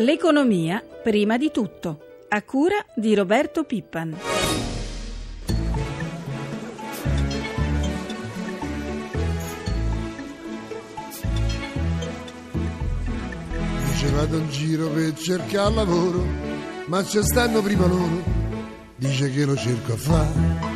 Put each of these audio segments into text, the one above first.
L'economia prima di tutto, a cura di Roberto Pippan. Dice vado in giro per cercare lavoro, ma ci stanno prima loro, dice che lo cerco a fare.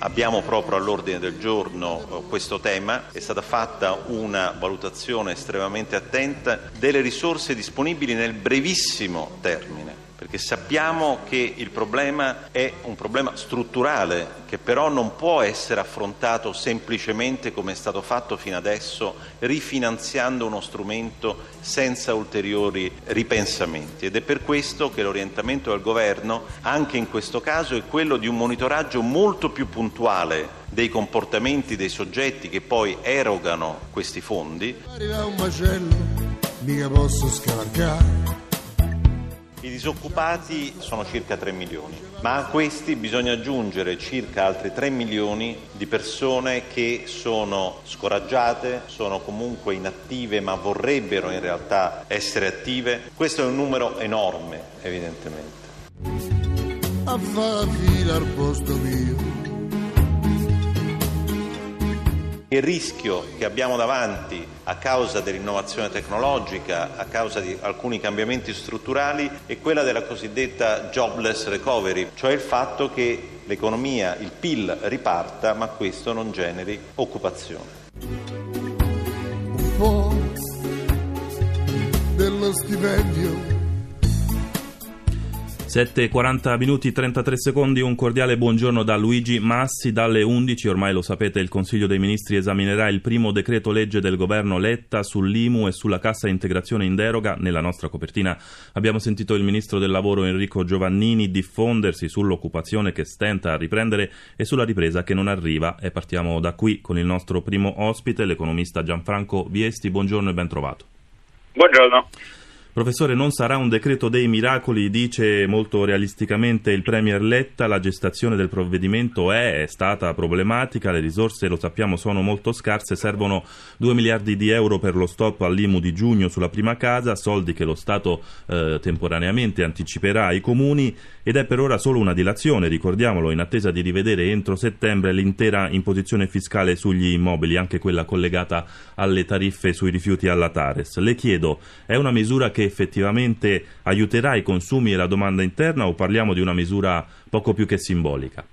Abbiamo proprio all'ordine del giorno eh, questo tema, è stata fatta una valutazione estremamente attenta delle risorse disponibili nel brevissimo termine perché sappiamo che il problema è un problema strutturale che però non può essere affrontato semplicemente come è stato fatto fino adesso rifinanziando uno strumento senza ulteriori ripensamenti ed è per questo che l'orientamento del governo anche in questo caso è quello di un monitoraggio molto più puntuale dei comportamenti dei soggetti che poi erogano questi fondi. Arriva un macello, mica posso scavalcare. I disoccupati sono circa 3 milioni, ma a questi bisogna aggiungere circa altri 3 milioni di persone che sono scoraggiate, sono comunque inattive ma vorrebbero in realtà essere attive. Questo è un numero enorme, evidentemente. A fa fila al posto mio. Il rischio che abbiamo davanti a causa dell'innovazione tecnologica, a causa di alcuni cambiamenti strutturali, è quella della cosiddetta jobless recovery, cioè il fatto che l'economia, il PIL riparta, ma questo non generi occupazione. Po' dello stipendio 7.40 minuti 33 secondi, un cordiale buongiorno da Luigi Massi. Dalle 11, ormai lo sapete, il Consiglio dei Ministri esaminerà il primo decreto legge del governo Letta sull'IMU e sulla cassa integrazione in deroga. Nella nostra copertina abbiamo sentito il Ministro del Lavoro Enrico Giovannini diffondersi sull'occupazione che stenta a riprendere e sulla ripresa che non arriva. E partiamo da qui con il nostro primo ospite, l'economista Gianfranco Viesti. Buongiorno e ben trovato. Buongiorno. Professore, non sarà un decreto dei miracoli, dice molto realisticamente il Premier Letta, la gestazione del provvedimento è, stata problematica, le risorse lo sappiamo sono molto scarse, servono 2 miliardi di euro per lo stop all'IMU di giugno sulla prima casa, soldi che lo Stato eh, temporaneamente anticiperà ai comuni ed è per ora solo una dilazione, ricordiamolo, in attesa di rivedere entro settembre l'intera imposizione fiscale sugli immobili, anche quella collegata alle tariffe sui rifiuti alla Tares. Le chiedo, è una misura che effettivamente aiuterà i consumi e la domanda interna o parliamo di una misura poco più che simbolica?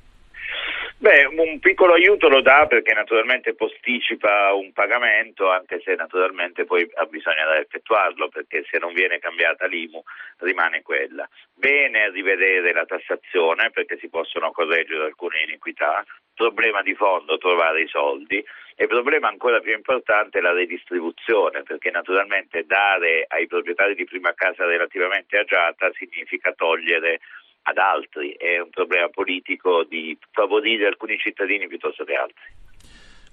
Beh, un piccolo aiuto lo dà perché naturalmente posticipa un pagamento, anche se naturalmente poi ha bisogno di effettuarlo, perché se non viene cambiata l'IMU rimane quella. Bene rivedere la tassazione perché si possono correggere alcune iniquità, problema di fondo trovare i soldi e problema ancora più importante la redistribuzione, perché naturalmente dare ai proprietari di prima casa relativamente agiata significa togliere ad altri, è un problema politico di favorire alcuni cittadini piuttosto che altri.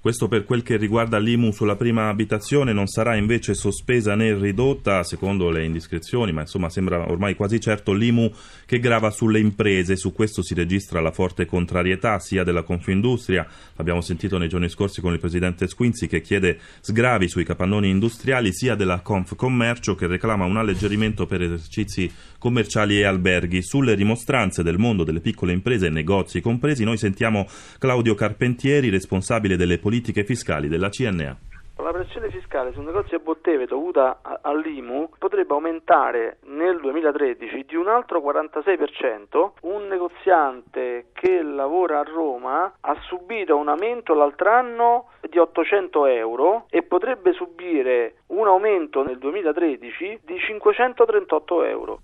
Questo per quel che riguarda l'IMU sulla prima abitazione non sarà invece sospesa né ridotta, secondo le indiscrezioni, ma insomma sembra ormai quasi certo l'IMU che grava sulle imprese. Su questo si registra la forte contrarietà sia della Confindustria, l'abbiamo sentito nei giorni scorsi con il presidente Squinzi che chiede sgravi sui capannoni industriali, sia della Confcommercio che reclama un alleggerimento per esercizi commerciali e alberghi. Sulle rimostranze del mondo delle piccole imprese e negozi compresi, noi sentiamo Claudio Carpentieri, responsabile delle politiche politiche fiscali della CNA. La pressione fiscale su negozi e botteghe dovuta all'IMU potrebbe aumentare nel 2013 di un altro 46%. Un negoziante che lavora a Roma ha subito un aumento l'altro anno di 800 euro e potrebbe subire un aumento nel 2013 di 538 euro.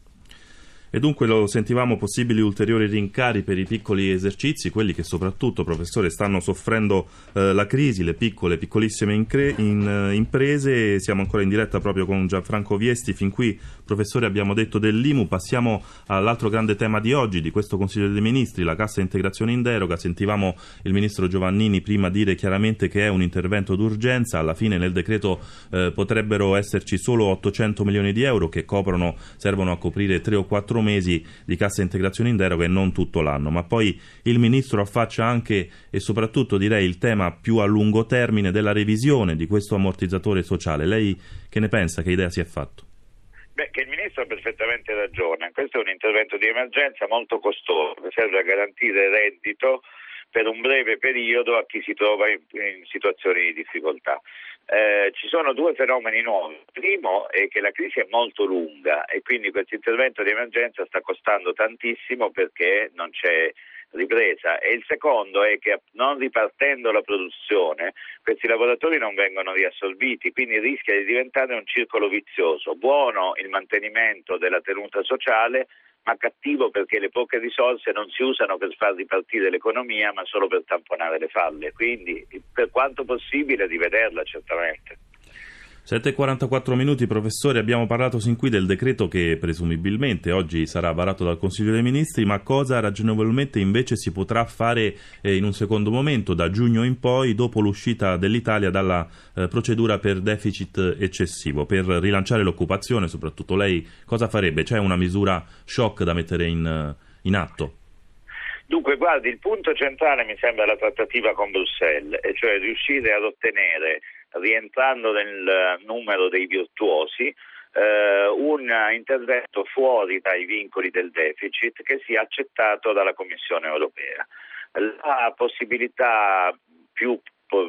E dunque lo sentivamo possibili ulteriori rincari per i piccoli esercizi, quelli che soprattutto, professore, stanno soffrendo eh, la crisi, le piccole, piccolissime incre- in, uh, imprese. Siamo ancora in diretta proprio con Gianfranco Viesti. Fin qui, professore, abbiamo detto dell'IMU. Passiamo all'altro grande tema di oggi, di questo Consiglio dei Ministri, la cassa integrazione in deroga. Sentivamo il ministro Giovannini prima dire chiaramente che è un intervento d'urgenza. Alla fine nel decreto eh, potrebbero esserci solo 800 milioni di euro che coprono, servono a coprire 3 o 4 quattro mesi di cassa integrazione in deroga e non tutto l'anno, ma poi il Ministro affaccia anche e soprattutto direi il tema più a lungo termine della revisione di questo ammortizzatore sociale. Lei che ne pensa, che idea si è fatto? Beh, che il Ministro ha perfettamente ragione. Questo è un intervento di emergenza molto costoso che serve a garantire reddito per un breve periodo a chi si trova in, in situazioni di difficoltà. Eh, ci sono due fenomeni nuovi. Il primo è che la crisi è molto lunga e quindi questo intervento di emergenza sta costando tantissimo perché non c'è ripresa e il secondo è che non ripartendo la produzione questi lavoratori non vengono riassorbiti, quindi rischia di diventare un circolo vizioso. Buono il mantenimento della tenuta sociale, ma cattivo perché le poche risorse non si usano per far ripartire l'economia, ma solo per tamponare le falle. Quindi, per quanto possibile, rivederla certamente. 7.44 minuti, professore, abbiamo parlato sin qui del decreto che presumibilmente oggi sarà varato dal Consiglio dei Ministri, ma cosa ragionevolmente invece si potrà fare eh, in un secondo momento, da giugno in poi, dopo l'uscita dell'Italia dalla eh, procedura per deficit eccessivo, per rilanciare l'occupazione, soprattutto lei cosa farebbe? C'è una misura shock da mettere in, in atto? Dunque, guardi, il punto centrale mi sembra la trattativa con Bruxelles, e cioè riuscire ad ottenere rientrando nel numero dei virtuosi, eh, un intervento fuori dai vincoli del deficit che sia accettato dalla Commissione europea. La possibilità più,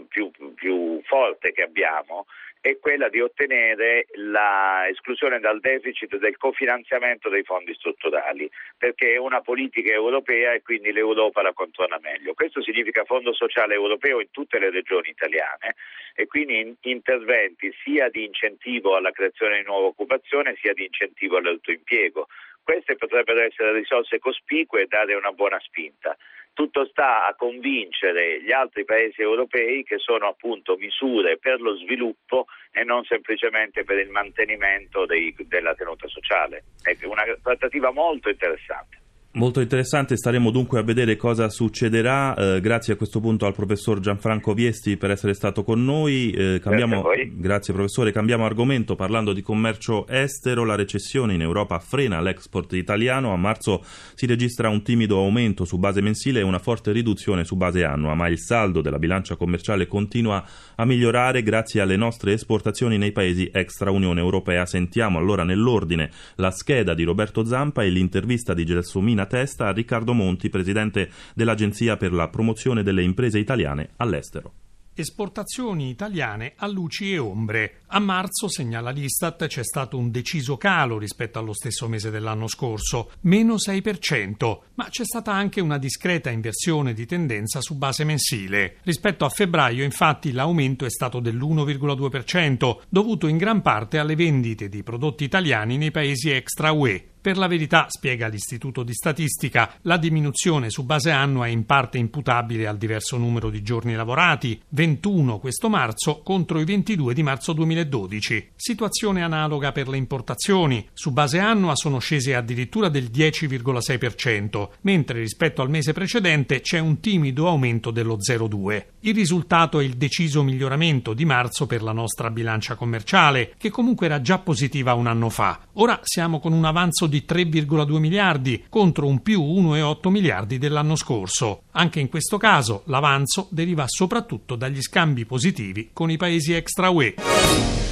più, più forte che abbiamo è quella di ottenere l'esclusione dal deficit del cofinanziamento dei fondi strutturali, perché è una politica europea e quindi l'Europa la controlla meglio. Questo significa fondo sociale europeo in tutte le regioni italiane e quindi interventi sia di incentivo alla creazione di nuova occupazione sia di incentivo all'autoimpiego. Queste potrebbero essere risorse cospicue e dare una buona spinta. Tutto sta a convincere gli altri paesi europei che sono appunto misure per lo sviluppo e non semplicemente per il mantenimento dei, della tenuta sociale. È una trattativa molto interessante. Molto interessante, staremo dunque a vedere cosa succederà. Eh, grazie a questo punto al professor Gianfranco Viesti per essere stato con noi. Eh, cambiamo, grazie, grazie, professore, cambiamo argomento parlando di commercio estero. La recessione in Europa frena l'export italiano. A marzo si registra un timido aumento su base mensile e una forte riduzione su base annua, ma il saldo della bilancia commerciale continua a migliorare grazie alle nostre esportazioni nei paesi extra Unione Europea. Sentiamo allora nell'ordine la scheda di Roberto Zampa e l'intervista di Gelsomina Martina Testa Riccardo Monti, presidente dell'Agenzia per la promozione delle imprese italiane all'estero. Esportazioni italiane a luci e ombre. A marzo, segnala l'Istat, c'è stato un deciso calo rispetto allo stesso mese dell'anno scorso, meno 6%, ma c'è stata anche una discreta inversione di tendenza su base mensile. Rispetto a febbraio, infatti, l'aumento è stato dell'1,2%, dovuto in gran parte alle vendite di prodotti italiani nei paesi extra UE. Per la verità, spiega l'Istituto di Statistica, la diminuzione su base annua è in parte imputabile al diverso numero di giorni lavorati, 21 questo marzo contro i 22 di marzo 2012. Situazione analoga per le importazioni. Su base annua sono scese addirittura del 10,6%, mentre rispetto al mese precedente c'è un timido aumento dello 0,2%. Il risultato è il deciso miglioramento di marzo per la nostra bilancia commerciale, che comunque era già positiva un anno fa. Ora siamo con un avanzo di 3,2 miliardi contro un più 1,8 miliardi dell'anno scorso. Anche in questo caso l'avanzo deriva soprattutto dagli scambi positivi con i paesi extra UE.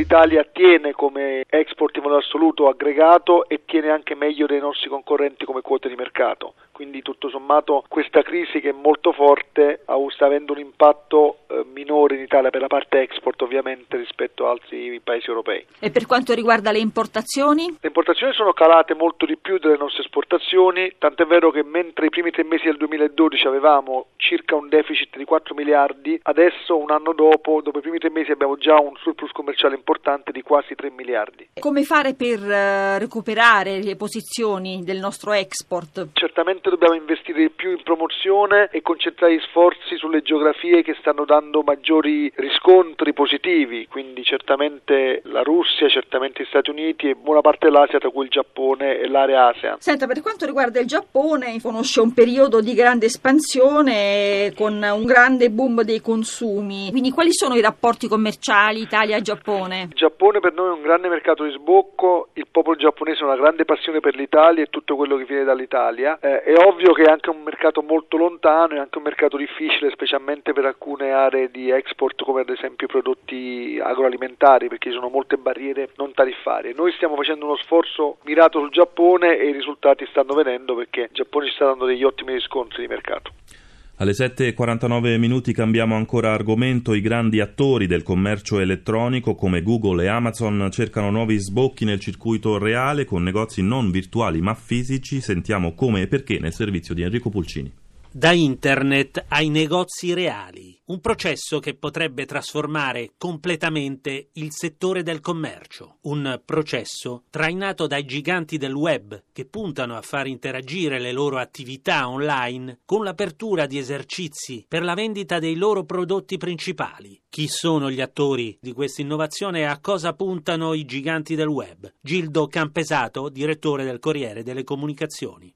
L'Italia tiene come export in modo assoluto aggregato e tiene anche meglio dei nostri concorrenti come quote di mercato quindi tutto sommato questa crisi che è molto forte sta avendo un impatto eh, minore in Italia per la parte export ovviamente rispetto a altri paesi europei. E per quanto riguarda le importazioni? Le importazioni sono calate molto di più delle nostre esportazioni, tant'è vero che mentre i primi tre mesi del 2012 avevamo circa un deficit di 4 miliardi, adesso un anno dopo, dopo i primi tre mesi abbiamo già un surplus commerciale importante di quasi 3 miliardi. Come fare per uh, recuperare le posizioni del nostro export? Certamente dobbiamo investire di più in promozione e concentrare gli sforzi sulle geografie che stanno dando maggiori riscontri positivi, quindi certamente la Russia, certamente gli Stati Uniti e buona parte dell'Asia, tra cui il Giappone e l'area ASEAN. Senta, per quanto riguarda il Giappone, conosce un periodo di grande espansione con un grande boom dei consumi, quindi quali sono i rapporti commerciali Italia-Giappone? Il Giappone per noi è un grande mercato di sbocco, il popolo giapponese ha una grande passione per l'Italia e tutto quello che viene dall'Italia eh, e ovvio che è anche un mercato molto lontano, è anche un mercato difficile, specialmente per alcune aree di export come ad esempio i prodotti agroalimentari, perché ci sono molte barriere non tariffarie. Noi stiamo facendo uno sforzo mirato sul Giappone e i risultati stanno venendo perché il Giappone ci sta dando degli ottimi riscontri di mercato. Alle 7.49 minuti cambiamo ancora argomento. I grandi attori del commercio elettronico come Google e Amazon cercano nuovi sbocchi nel circuito reale con negozi non virtuali ma fisici. Sentiamo come e perché nel servizio di Enrico Pulcini. Da internet ai negozi reali, un processo che potrebbe trasformare completamente il settore del commercio, un processo trainato dai giganti del web che puntano a far interagire le loro attività online con l'apertura di esercizi per la vendita dei loro prodotti principali. Chi sono gli attori di questa innovazione e a cosa puntano i giganti del web? Gildo Campesato, direttore del Corriere delle Comunicazioni.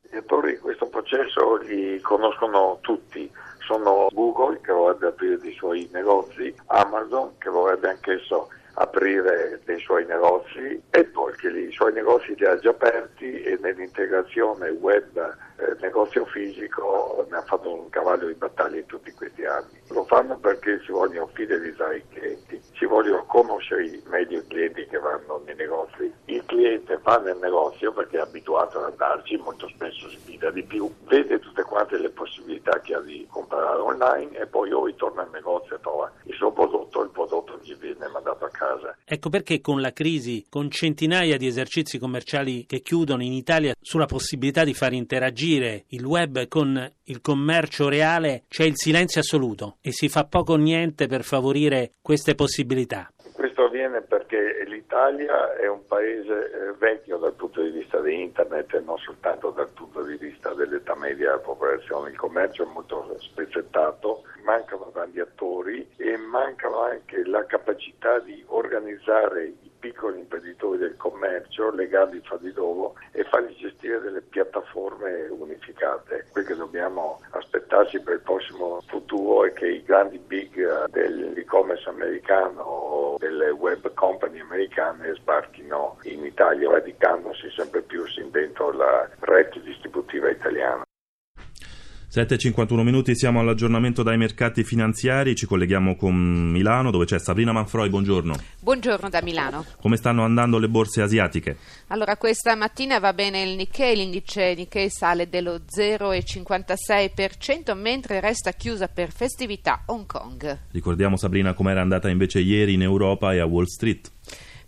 Processo li conoscono tutti. Sono Google che vorrebbe aprire dei suoi negozi, Amazon che vorrebbe anch'esso aprire dei suoi negozi, Apple che i suoi negozi li ha già aperti e nell'integrazione web eh, negozio fisico ne ha fatto un cavallo di battaglia in tutti questi anni. Lo fanno perché si vogliono fidelizzare i clienti, si vogliono conoscere meglio i clienti che vanno nei negozi. Cliente va nel negozio perché è abituato ad andarci, molto spesso si fida di più, vede tutte quante le possibilità che ha di comprare online e poi o ritorna al negozio e trova il suo prodotto, il prodotto gli viene mandato a casa. Ecco perché con la crisi, con centinaia di esercizi commerciali che chiudono in Italia sulla possibilità di far interagire il web con il commercio reale, c'è il silenzio assoluto e si fa poco o niente per favorire queste possibilità. Questo avviene perché l'Italia è un paese eh, vecchio dal punto di vista di internet e non soltanto dal punto di vista dell'età media della popolazione. Il commercio è molto spezzettato, mancano grandi attori e mancano anche la capacità di organizzare piccoli imprenditori del commercio, legarli fra di loro e fargli gestire delle piattaforme unificate. Quel che dobbiamo aspettarci per il prossimo futuro è che i grandi big dell'e-commerce americano o delle web company americane sbarchino in Italia, radicandosi sempre più dentro la rete distributiva. 7.51 minuti, siamo all'aggiornamento dai mercati finanziari, ci colleghiamo con Milano dove c'è Sabrina Manfroi, buongiorno. Buongiorno da Milano. Come stanno andando le borse asiatiche? Allora questa mattina va bene il Nikkei, l'indice Nikkei sale dello 0,56% mentre resta chiusa per festività Hong Kong. Ricordiamo Sabrina com'era andata invece ieri in Europa e a Wall Street.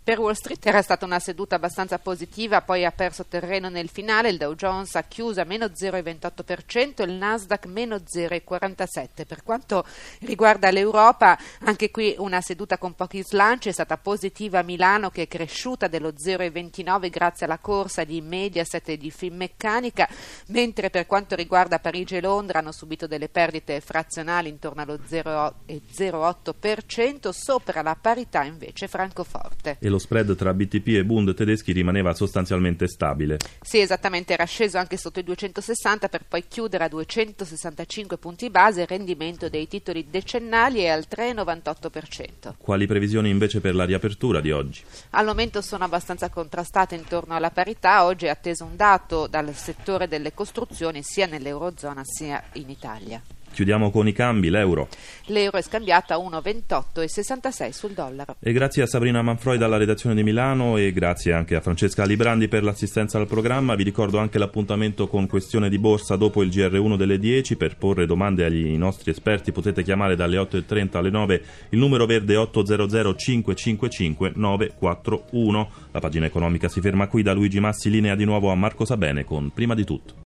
Per Wall Street era stata una seduta abbastanza positiva, poi ha perso terreno nel finale, il Dow Jones ha chiuso a meno 0,28%, il Nasdaq meno 0,47%. Per quanto riguarda l'Europa, anche qui una seduta con pochi slanci, è stata positiva a Milano che è cresciuta dello 0,29% grazie alla corsa di Mediaset e di Finmeccanica, mentre per quanto riguarda Parigi e Londra hanno subito delle perdite frazionali intorno allo 0,08%, sopra la parità invece Francoforte. Lo spread tra BTP e Bund tedeschi rimaneva sostanzialmente stabile. Sì, esattamente, era sceso anche sotto i 260 per poi chiudere a 265 punti base, il rendimento dei titoli decennali è al 3,98%. Quali previsioni invece per la riapertura di oggi? Al momento sono abbastanza contrastate intorno alla parità, oggi è atteso un dato dal settore delle costruzioni sia nell'Eurozona sia in Italia. Chiudiamo con i cambi, l'euro. L'euro è scambiato a 1,28,66 sul dollaro. E grazie a Sabrina Manfroi dalla redazione di Milano e grazie anche a Francesca Librandi per l'assistenza al programma. Vi ricordo anche l'appuntamento con questione di borsa dopo il GR1 delle 10. Per porre domande agli nostri esperti potete chiamare dalle 8.30 alle 9 il numero verde 800 555 941. La pagina economica si ferma qui da Luigi Massi, linea di nuovo a Marco Sabene con Prima di tutto.